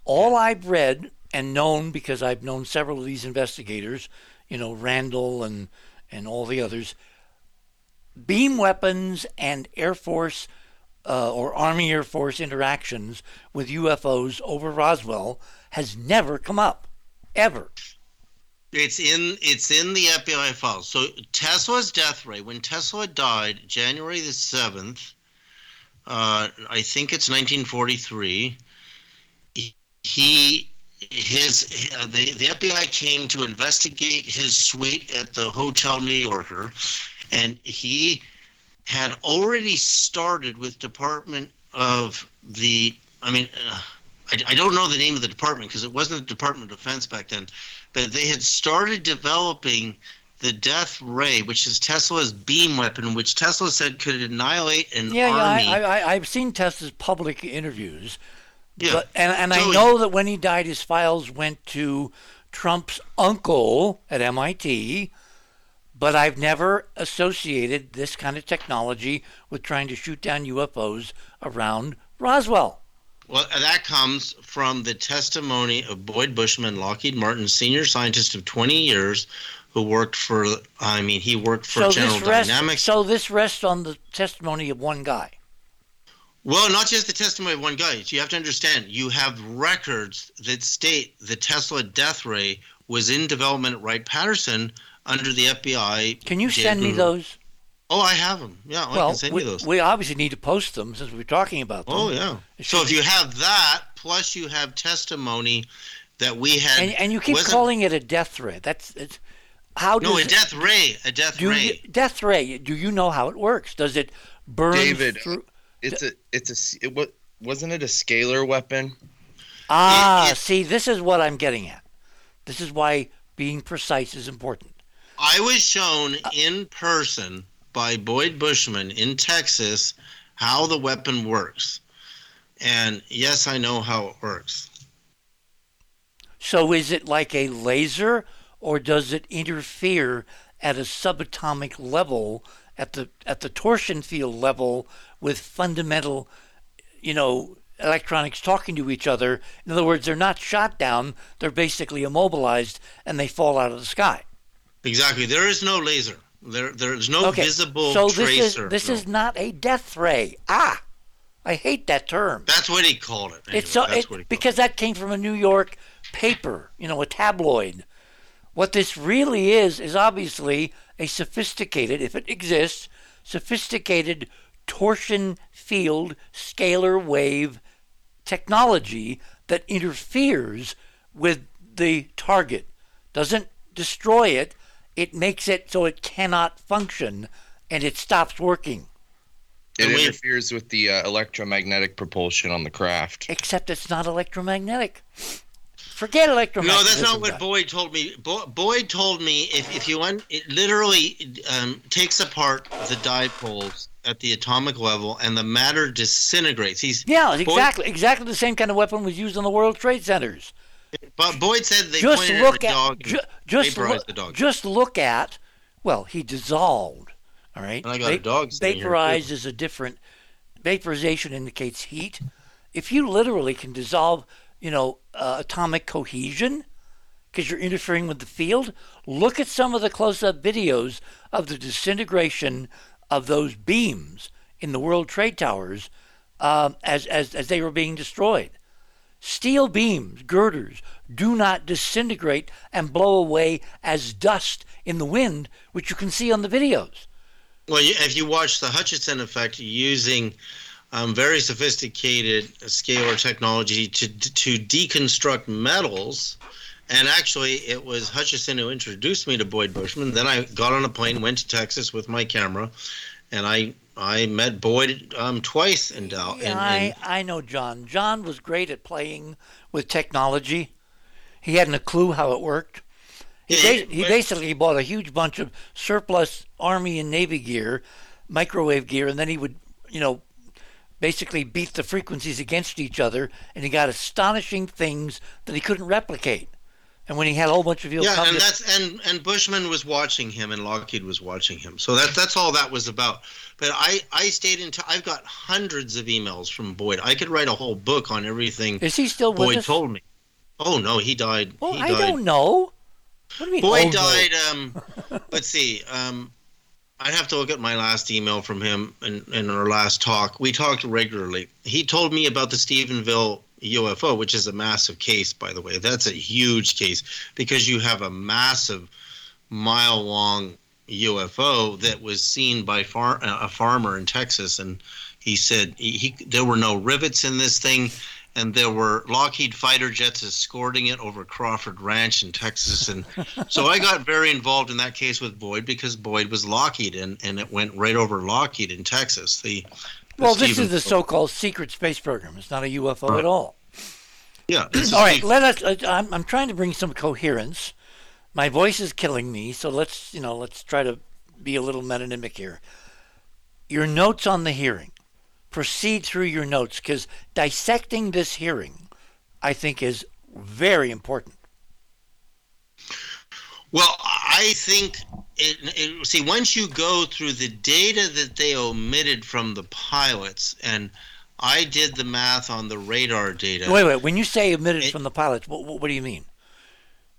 All I've read and known, because I've known several of these investigators, you know, Randall and, and all the others, beam weapons and Air Force uh, or Army Air Force interactions with UFOs over Roswell has never come up, ever.
It's in it's in the FBI files. So Tesla's death ray when Tesla died January the seventh, uh, I think it's 1943. He his uh, the the FBI came to investigate his suite at the Hotel New Yorker, and he had already started with Department of the. I mean. Uh, I, I don't know the name of the department because it wasn't the Department of Defense back then, but they had started developing the Death Ray, which is Tesla's beam weapon, which Tesla said could annihilate an
Yeah,
army.
yeah. I, I, I've seen Tesla's public interviews,
Yeah.
but, and and I
So-
know that when he died, his files went to Trump's uncle at MIT. But I've never associated this kind of technology with trying to shoot down UFOs around Roswell.
Well, uh, that comes from the testimony of Boyd Bushman, Lockheed Martin, senior scientist of 20 years, who worked for. I mean, he worked for
so
General
rests,
Dynamics.
So this rests on the testimony of one guy.
Well, not just the testimony of one guy. You have to understand, you have records that state the Tesla death ray was in development at Wright Patterson under the FBI.
Can you
J.
send me those?
Oh, I have them. Yeah, I can send
we,
you those.
we obviously need to post them since we're talking about them.
oh, yeah. So if you have that, plus you have testimony that we had.
and, and you keep
wasn't-
calling it a death threat. That's it's, how does
No, a
it-
death ray. A death
do
ray.
you, death ray? Do you know how it works? Does it burn
David,
through?
It's a it's a s- it, wa- wasn't it a scalar weapon?
Ah,
it-
see, this is what I'm getting at. This is why being precise is important.
I was shown in person by Boyd Bushman in Texas how the weapon works. And yes, I know how it works.
So is it like a laser, or does it interfere at a subatomic level, at the at the torsion field level, with fundamental, you know, electronics talking to each other? In other words, they're not shot down; they're basically immobilized, and they fall out of the sky.
Exactly. There is no laser. There, there's no
Okay,
visible
so this is
tracer.
this
no.
is not a death ray. Ah, I hate that term.
That's what he called it. Anyway,
it's so
that's
it-
what he called
because that came from a New York paper, you know, a tabloid. What this really is is obviously a sophisticated, if it exists, sophisticated torsion field scalar wave technology that interferes with the target. Doesn't destroy it, it makes it so it cannot function and it stops working.
It
we-
interferes with the uh, electromagnetic propulsion on the craft.
Except it's not electromagnetic. Forget electromagnetic.
No, that's not what Boyd told me. Bo- Boyd told me if, if you un- it literally um, takes apart the dipoles at the atomic level and the matter disintegrates. He's
Yeah,
Boyd-
exactly, exactly the same kind of weapon was used on the World Trade Centers.
But Boyd said they
just
pointed
look
at the dog.
ju- just
vaporized
look,
the dog.
just look at. Well, he dissolved. All right.
And I got a dog.
Vaporized is a different. Vaporization indicates heat. If you literally can dissolve, you know, uh, atomic cohesion, because you're interfering with the field, look at some of the close-up videos of the disintegration of those beams in the World Trade Towers um, as, as as they were being destroyed. Steel beams, girders, do not disintegrate and blow away as dust in the wind, which you can see on the videos.
Well, if you watch the Hutchison effect using um, very sophisticated scalar technology to to deconstruct metals, and actually it was Hutchison who introduced me to Boyd Bushman. Then I got on a plane, went to Texas with my camera, and I I met Boyd um, twice in Dow.
Yeah, I, I know John. John was great at playing with technology. He hadn't a clue how it worked. He, ba- he basically bought a huge bunch of surplus Army and Navy gear, microwave gear, and then he would, you know, basically beat the frequencies against each other, and he got astonishing things that he couldn't replicate. And when he had a whole bunch of people
yeah,
come
and
to-
that's and and Bushman was watching him, and Lockheed was watching him. So that that's all that was about. But I I stayed in. T- I've got hundreds of emails from Boyd. I could write a whole book on everything
is he still with
Boyd
us?
told me. Oh no, he died.
well,
he
I
died.
don't know. What do you mean?
Boyd
oh, no?
died. Um, *laughs* let's see. Um, I'd have to look at my last email from him in, in our last talk. We talked regularly. He told me about the Stephenville UFO, which is a massive case, by the way. That's a huge case because you have a massive, mile long UFO that was seen by far, a farmer in Texas, and he said he, he there were no rivets in this thing, and there were Lockheed fighter jets escorting it over Crawford Ranch in Texas, and so I got very involved in that case with Boyd because Boyd was Lockheed, and, and it went right over Lockheed in Texas. The,
Well, this
Stephen-
is the so-called secret space program. It's not a UFO at all.
yeah.
All right, let us. uh, I'm, I'm trying to bring some coherence. My voice is killing me, so let's you know let's try to be a little metonymic here. Your notes on the hearing. Proceed through your notes because dissecting this hearing, I think, is very important.
Well, I think it, it, see once you go through the data that they omitted from the pilots, and I did the math on the radar data.
Wait, wait. When you say omitted
It-
from the pilots, what, what, do you mean?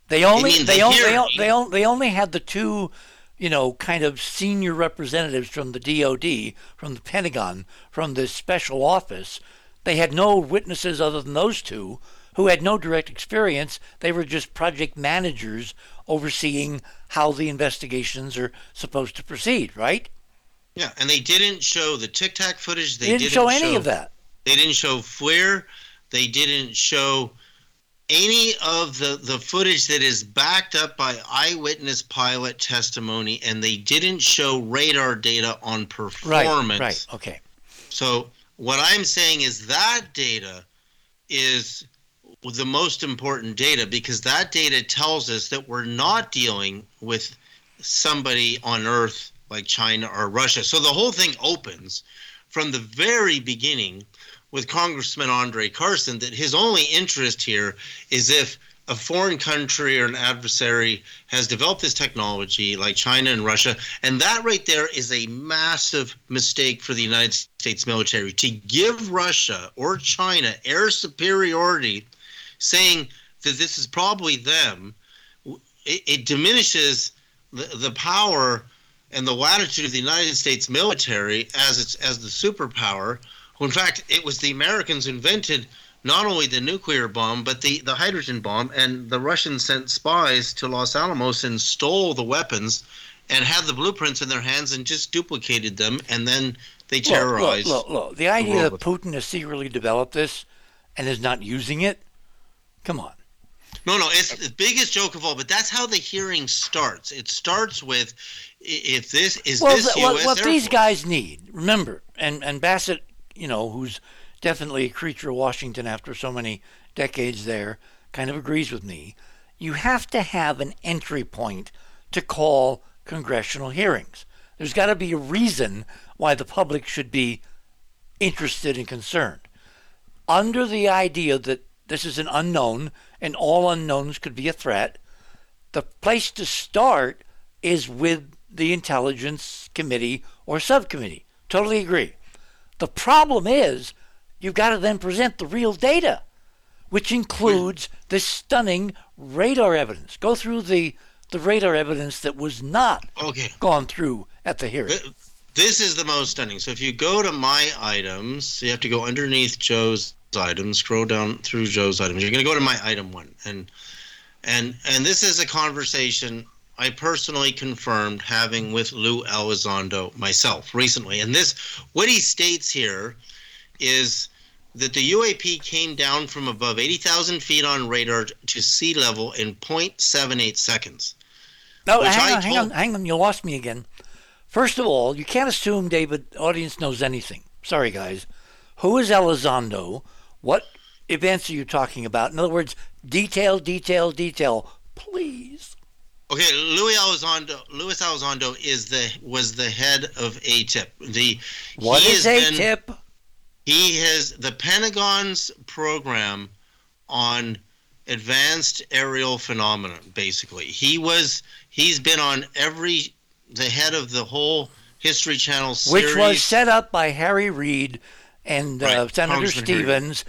They only they
the
only they, on- they, on- they only had the two, you know, kind of senior representatives from the DoD, from the Pentagon, from this special office. They had no witnesses other than those two, who had no direct experience. They were just project managers overseeing how the investigations are supposed to proceed. Right?
Yeah, and they didn't show the Tic Tac footage. They
They didn't, show any of that.
They didn't show FLIR. They didn't show any of the, the footage that is backed up by eyewitness pilot testimony, and they didn't show radar data on performance.
Right.
performance.
Right. Okay.
So what I'm saying is that data is the most important data because that data tells us that we're not dealing with somebody on Earth like China or Russia. So the whole thing opens from the very beginning with Congressman Andre Carson that his only interest here is if a foreign country or an adversary has developed this technology like China and Russia. And that right there is a massive mistake for the United States military to give Russia or China air superiority, saying that this is probably them. It, it diminishes the, the power and the latitude of the United States military as its as the superpower. In fact, it was the Americans invented not only the nuclear bomb but the the hydrogen bomb, and the Russians sent spies to Los Alamos and stole the weapons, and had the blueprints in their hands and just duplicated them, and then they terrorized.
Look, look, look. The idea that Putin has secretly developed this and is not using it. Come on.
No, no, it's the biggest joke of all. But that's how the hearing starts. It starts with, if this is
well,
this
the, what, what
Air
these
Force.
guys need, remember, and and Bassett, you know, who's definitely a creature of Washington after so many decades there, kind of agrees with me. You have to have an entry point to call congressional hearings. There's got to be a reason why the public should be interested and concerned. Under the idea that this is an unknown and all unknowns could be a threat, the place to start is with the Intelligence Committee or Subcommittee. Totally agree. The problem is you've got to then present the real data, which includes this stunning radar evidence. Go through the, the radar evidence that was not
Okay.
gone through at the hearing.
This is the most stunning. So if you go to my items, you have to go underneath Joe's items, scroll down through Joe's items. You're going to go to my item one, and and and this is a conversation I personally confirmed having with Lou Elizondo myself recently. And this, what he states here, is that the UAP came down from above 80,000 feet on radar to sea level in 0.78 seconds.
No, hang on, hang on, hang on. You lost me again. First of all, you can't assume David audience knows anything. Sorry, guys. Who is Elizondo? What events are you talking about? In other words, detail, detail, detail, please.
Okay, Louis Elizondo. Louis Elizondo is the was the head of ATIP. The
What is
been- He has the Pentagon's program on advanced aerial phenomena. Basically, he was he's been on every the head of the whole History Channel series.
Which was set up by Harry Reid and uh, Senator
Congressman Reid.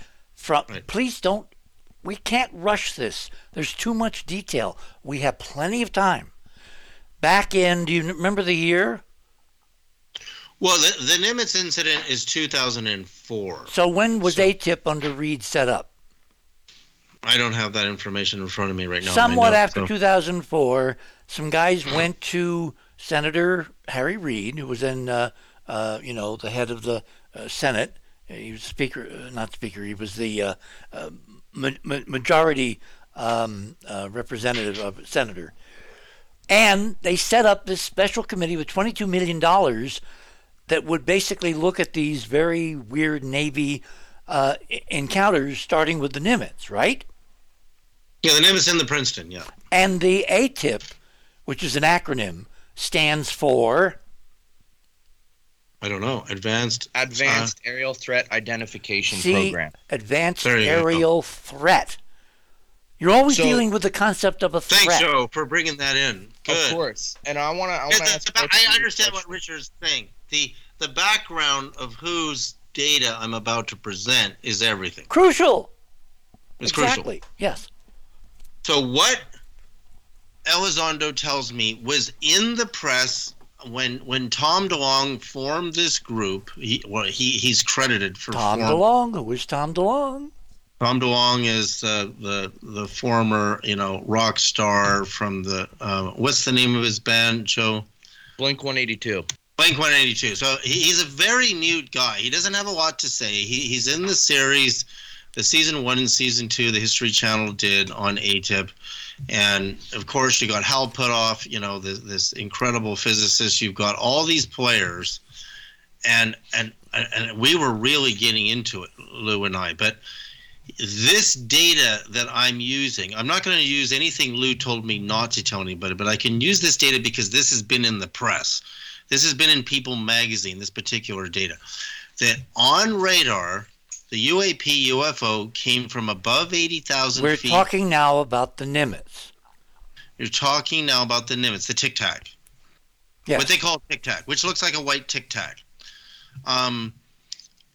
From
Right.
please don't. We can't rush this. There's too much detail. We have plenty of time. Back in, do you remember the year?
well, the, the Nimitz incident is 2004.
So when was
So-
ATIP under Reid set up?
I don't have that information in front of me right now.
Somewhat
notes,
after
so-
2004, some guys went to Senator Harry Reid, who was then, uh, uh, you know, the head of the uh, Senate. He was Speaker, uh, not Speaker. He was the uh, uh, ma- ma- majority um, uh, representative of Senator, and they set up this special committee with 22 million dollars that would basically look at these very weird Navy uh, encounters, starting with the Nimitz, right?
Yeah, the Nimitz in the Princeton. Yeah.
And the ATIP, which is an acronym, stands for
I don't know. Advanced.
Advanced uh, Aerial Threat Identification
C,
Program.
Advanced
There you go.
Aerial Threat. You're always
So-
dealing with the concept of a threat. Thanks.
Joe, for bringing that in. Good.
Of course. And I want to I want
Yeah,
to ask
the-
both of you
I
a
understand what. Richard's saying. The the background of whose data I'm about to present is everything.
Crucial.
It's crucial.
Yes.
So what Elizondo tells me was in the press when when Tom DeLonge formed this group. He well, he he's credited for
Tom
form-
DeLonge. Who is Tom DeLonge?
Tom DeLonge is uh, the the former you know rock star from the uh, what's the name of his band, Joe?
Blink 182.
Blink 182. So he- he's a very mute guy. He doesn't have a lot to say. He, he's in the series, the season one and season two, the History Channel did on ATIP. And of course, you got Hal Puthoff, you know, this, this incredible physicist. You've got all these players. And, and, and we were really getting into it, Lou and I. But this data that I'm using, I'm not going to use anything Lou told me not to tell anybody, but I can use this data because this has been in the press. This has been in People magazine, this particular data. That on radar, the UAP UFO came from above 80,000
We're
feet.
talking now about the Nimitz.
You're talking now about the Nimitz, the Tic Tac.
Yes.
What they call Tic Tac, which looks like a white Tic Tac. Um,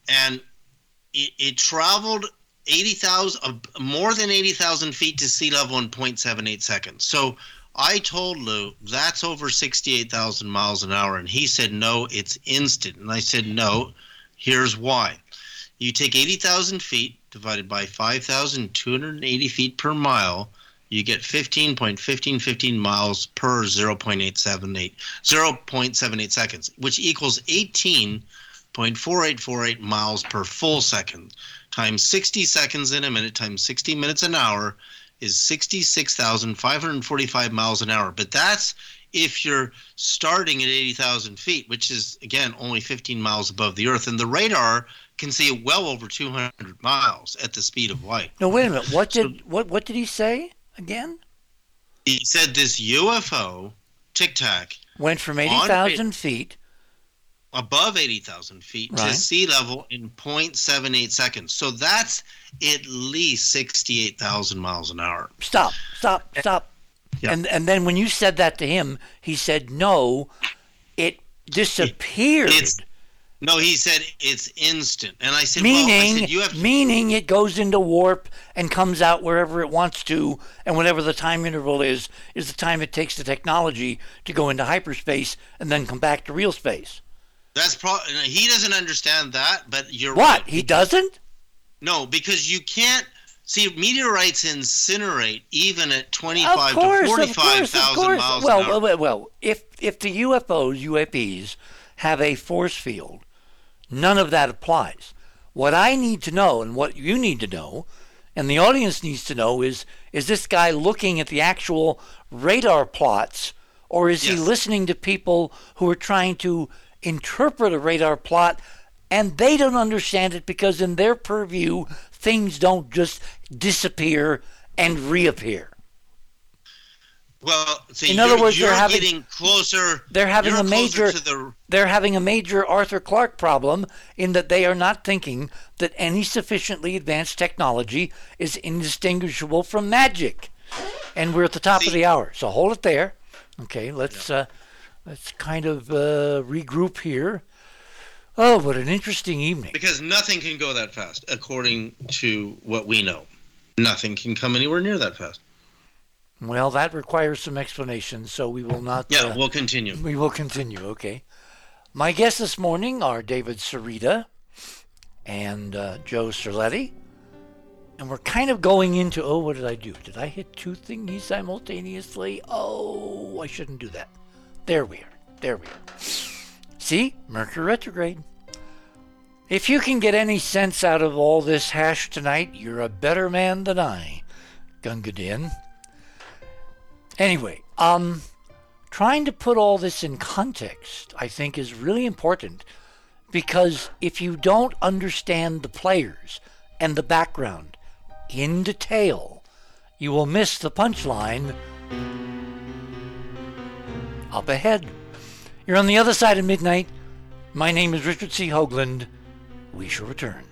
and it, it traveled 80,000, uh, more than 80,000 feet to sea level in 0.78 seconds. So I told Lou that's over 68,000 miles an hour. And he said, no, it's instant. And I said, no, here's why. You take 80,000 feet divided by 5,280 feet per mile, you get 15.1515 miles per 0.878, 0.78 seconds, which equals 18.4848 miles per full second. Times 60 seconds in a minute times 60 minutes an hour is 66,545 miles an hour. But that's if you're starting at 80,000 feet, which is, again, only 15 miles above the Earth. And the radar can see it well over 200 miles at the speed of light.
No, wait a minute. What did what what did he say again?
He said this UFO, Tic Tac,
Went from eighty thousand feet.
above 80,000 feet
Right.
to sea level in 0.78 seconds. So that's at least 68,000 miles an hour.
Stop! Stop! Stop!
Yeah.
And and then when you said that to him, he said, "No, it disappeared."
It's no, he said it's instant, and I said, well, I
meaning
said, you have
meaning it goes into warp and comes out wherever it wants to and whatever the time interval is is the time it takes the technology to go into hyperspace and then come back to real space
that's. He doesn't understand that, but you're
what
right.
he doesn't
No, because you can't see meteorites incinerate even at 25
course
to
of
45,000
of course
miles
well,
an hour.
well well if if the UFOs UAPs have a force field none of that applies. What i need to know and what you need to know and the audience needs to know is is this guy looking at the actual radar plots or is he listening to people who are trying to interpret a radar plot and they don't understand it because in their purview things don't just disappear and reappear
Well, see,
In other words, they're having-
getting closer.
they're having a major
to the
they're having a major Arthur Clarke problem in that they are not thinking that any sufficiently advanced technology is indistinguishable from magic. And we're at the top of the hour, so hold it there. Okay, let's uh, let's kind of uh, regroup here. Oh, what an interesting evening!
because nothing can go that fast, according to what we know. Nothing can come anywhere near that fast.
Well, that requires some explanation, so we will not.
Yeah,
uh,
we'll continue.
We will continue, okay. My guests this morning are David Sereda and uh, Joe Cerletti. And we're kind of going into, oh, what did I do? Did I hit two thingies simultaneously? Oh, I shouldn't do that. There we are. There we are. See? Mercury retrograde. If you can get any sense out of all this hash tonight, you're a better man than I, Gunga Din. Anyway, um, trying to put all this in context, I think, is really important because if you don't understand the players and the background in detail, you will miss the punchline up ahead. You're on the other side of midnight. My name is Richard C. Hoagland. We shall return.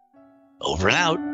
Over and out.